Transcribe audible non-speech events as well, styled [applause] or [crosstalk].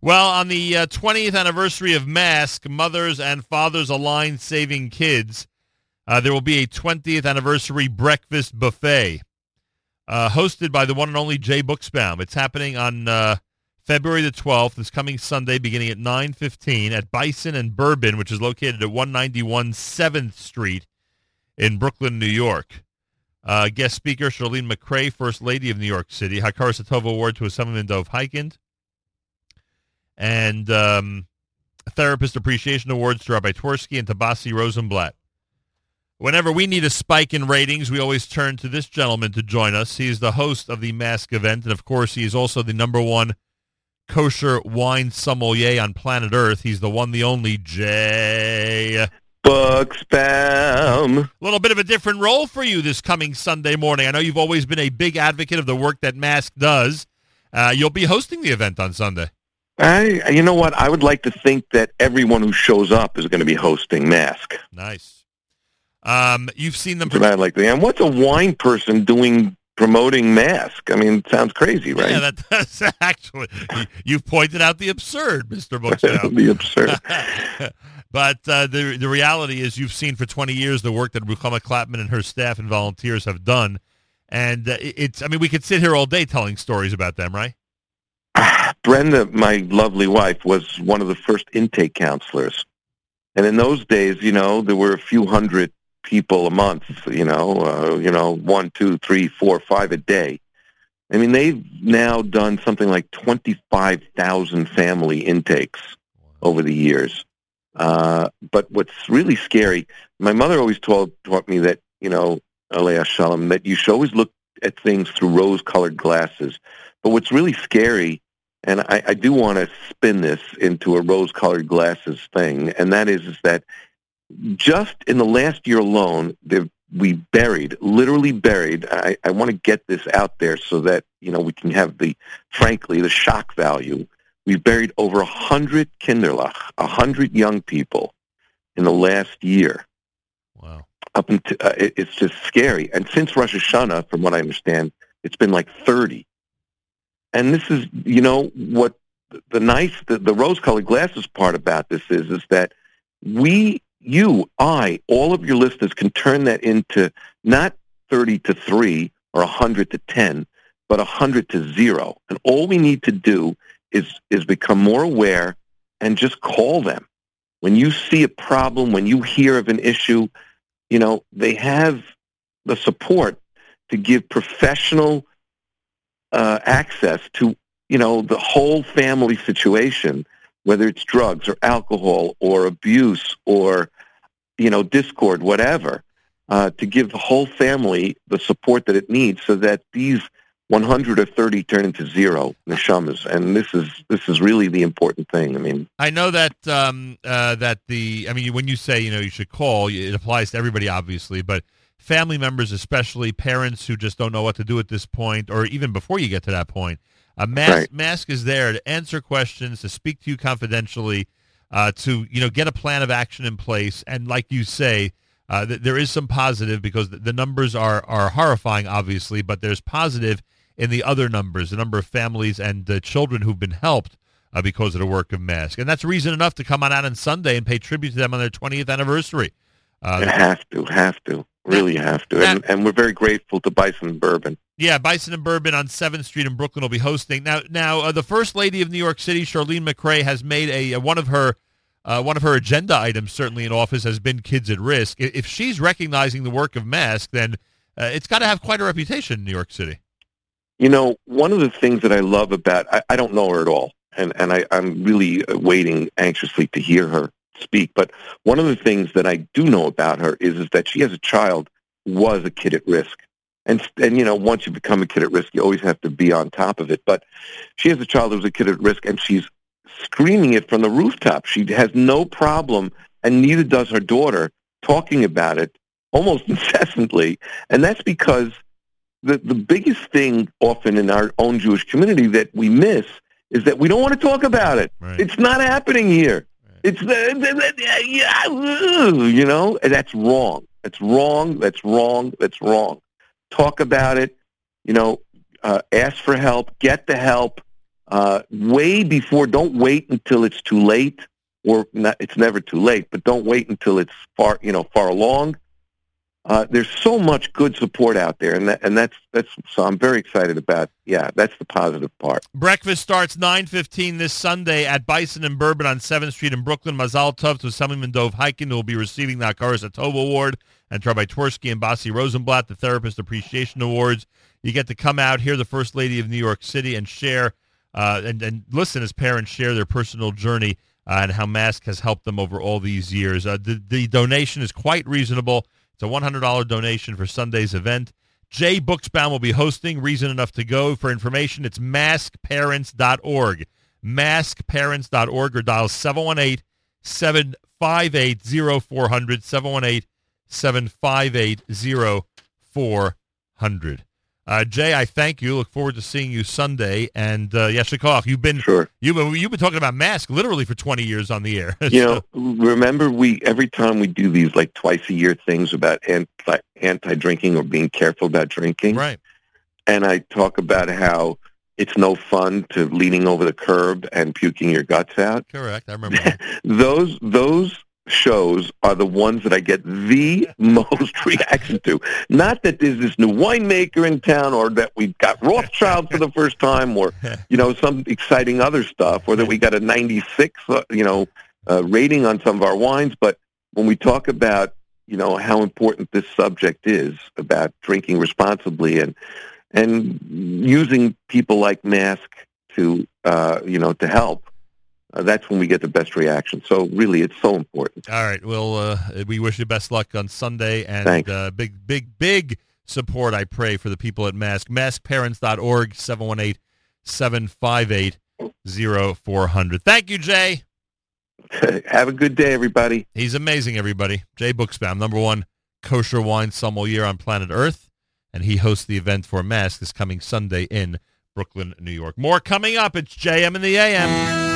Well, on the uh, 20th anniversary of Mask, Mothers and Fathers Aligned Saving Kids, uh, there will be a 20th anniversary breakfast buffet uh, hosted by the one and only Jay Buchsbaum. It's happening on uh, February the 12th, this coming Sunday, beginning at 9.15 at Bison and Bourbon, which is located at 191 7th Street in Brooklyn, New York. Uh, guest speaker, Chirlane McCray, First Lady of New York City. Hakaras Hatova Award to Assemblyman Dov Hikind. And um, Therapist Appreciation Awards to Rabbi Twersky and Tabasi Rosenblatt. Whenever we need a spike in ratings, we always turn to this gentleman to join us. He is the host of the Mask event, and of course, he is also the number one kosher wine sommelier on planet Earth. He's the one, the only Jay Buchsbaum. A little bit of a different role for you this coming Sunday morning. I know you've always been a big advocate of the work that Mask does. Uh, you'll be hosting the event on Sunday. I, you know what? I would like to think that everyone who shows up is going to be hosting Mask. Nice. Um, you've seen them. That's what I like. And what's a wine person doing promoting mask? I mean, it sounds crazy, right? Yeah, that, that's [laughs] actually. You've pointed out the absurd, Mister Buchsbaum. [laughs] the absurd. [laughs] but uh, the the reality is, you've seen for 20 years the work that Ruchama Clapman and her staff and volunteers have done, and uh, it's. I mean, we could sit here all day telling stories about them, right? Brenda, my lovely wife, was one of the first intake counselors. And in those days, you know, there were a few hundred people a month, you know, uh, you know, one, two, three, four, five a day. I mean, they've now done something like 25,000 family intakes over the years. Uh, but what's really scary, my mother always told, taught me that, you know, Alea Shalom, that you should always look at things through rose-colored glasses. But what's really scary, and I, I do want to spin this into a rose-colored glasses thing, and that is, is that just in the last year alone, we buried, literally buried. I, I want to get this out there so that you know we can have the, frankly, the shock value. We buried over a hundred kinderlach, a hundred young people, in the last year. Wow! Up until uh, it, it's just scary. And since Rosh Hashanah, from what I understand, it's been like thirty. And this is, you know, what the nice, the, the rose-colored glasses part about this is, is that we you, I, all of your listeners can turn that into not 30 to 3 or 100 to 10, but 100 to 0. And all we need to do is, is become more aware and just call them. When you see a problem, when you hear of an issue, you know, they have the support to give professional uh, access to, you know, the whole family situation whether it's drugs or alcohol or abuse or, you know, discord, whatever, uh, to give the whole family the support that it needs so that these 100 or 30 turn into zero neshamas, and this is this is really the important thing. I mean, I know that um, uh, that the I mean, when you say you know you should call, it applies to everybody, obviously, but family members, especially parents who just don't know what to do at this point, or even before you get to that point, a mask, right. mask is there to answer questions, to speak to you confidentially, uh, to you know get a plan of action in place, and like you say, uh, th- there is some positive because the, the numbers are are horrifying, obviously, but there's positive in the other numbers, the number of families and uh, children who've been helped uh, because of the work of Mask, and that's reason enough to come on out on Sunday and pay tribute to them on their 20th anniversary. Uh, have to, have to, really have to, and, and we're very grateful to Bison Bourbon. Yeah, Bison and Bourbon on Seventh Street in Brooklyn will be hosting. Now, now uh, the First Lady of New York City, Chirlane McCray, has made a, a one of her uh, one of her agenda items, certainly in office, has been kids at risk. If she's recognizing the work of Mask, then uh, it's got to have quite a reputation in New York City. You know, one of the things that I love about I, I don't know her at all, and and I, I'm really waiting anxiously to hear her speak. But one of the things that I do know about her is is that she, as a child, was a kid at risk and and you know once you become a kid at risk you always have to be on top of it but she has a child who's a kid at risk and she's screaming it from the rooftop she has no problem and neither does her daughter talking about it almost [laughs] incessantly and that's because the the biggest thing often in our own Jewish community that we miss is that we don't want to talk about it right. it's not happening here. It's the, you know that's wrong that's wrong that's wrong that's wrong talk about it, you know, uh, ask for help, get the help, uh, way before. Don't wait until it's too late, or not, it's never too late. But don't wait until it's far, you know, far along. Uh, there's so much good support out there, and that, and that's that's so I'm very excited about. Yeah, that's the positive part. Breakfast starts 9:15 this Sunday at Bison and Bourbon on 7th Street in Brooklyn. Mazal Tov to Assemblyman Dov Hikind, who will be receiving the Hatova Award, and Rabbi Twersky and Basi Rosenblatt, the Therapist Appreciation Awards. You get to come out, hear the First Lady of New York City, and share uh, and, and listen as parents share their personal journey uh, and how Mask has helped them over all these years. Uh, the, the donation is quite reasonable. It's a $100 donation for Sunday's event. Jay Buchsbaum will be hosting. Reason enough to go. For information, it's maskparents.org. Maskparents.org or dial 718 758 0400. 718 758 0400. Uh, Jay, I thank you. Look forward to seeing you Sunday. And uh, yeah, Shikoff, you've been Sure. you've been you've been talking about mask literally for 20 years on the air. [laughs] You know, remember we every time we do these like twice a year things about anti anti drinking or being careful about drinking, right? and I talk about how it's no fun to leaning over the curb and puking your guts out. Correct. I remember. [laughs] Those those shows are the ones that I get the [laughs] most reaction to. Not that there's this new winemaker in town or that we've got Rothschild for the first time or, you know, some exciting other stuff or that we got a 96, uh, you know, uh, rating on some of our wines. But when we talk about, you know, how important this subject is about drinking responsibly and, and using people like Mask to, uh, you know, to help, uh, that's when we get the best reaction. So really, it's so important. All right. Well, uh, we wish you best luck on Sunday and uh, big, big, big support. I pray for the people at Mask. Maskparents.org. 718-758-0400. Thank you, Jay. [laughs] Have a good day, everybody. He's amazing, everybody. Jay Buchsbaum, number one kosher wine sommelier on planet Earth, and he hosts the event for Mask this coming Sunday in Brooklyn, New York. More coming up. It's JM in the AM.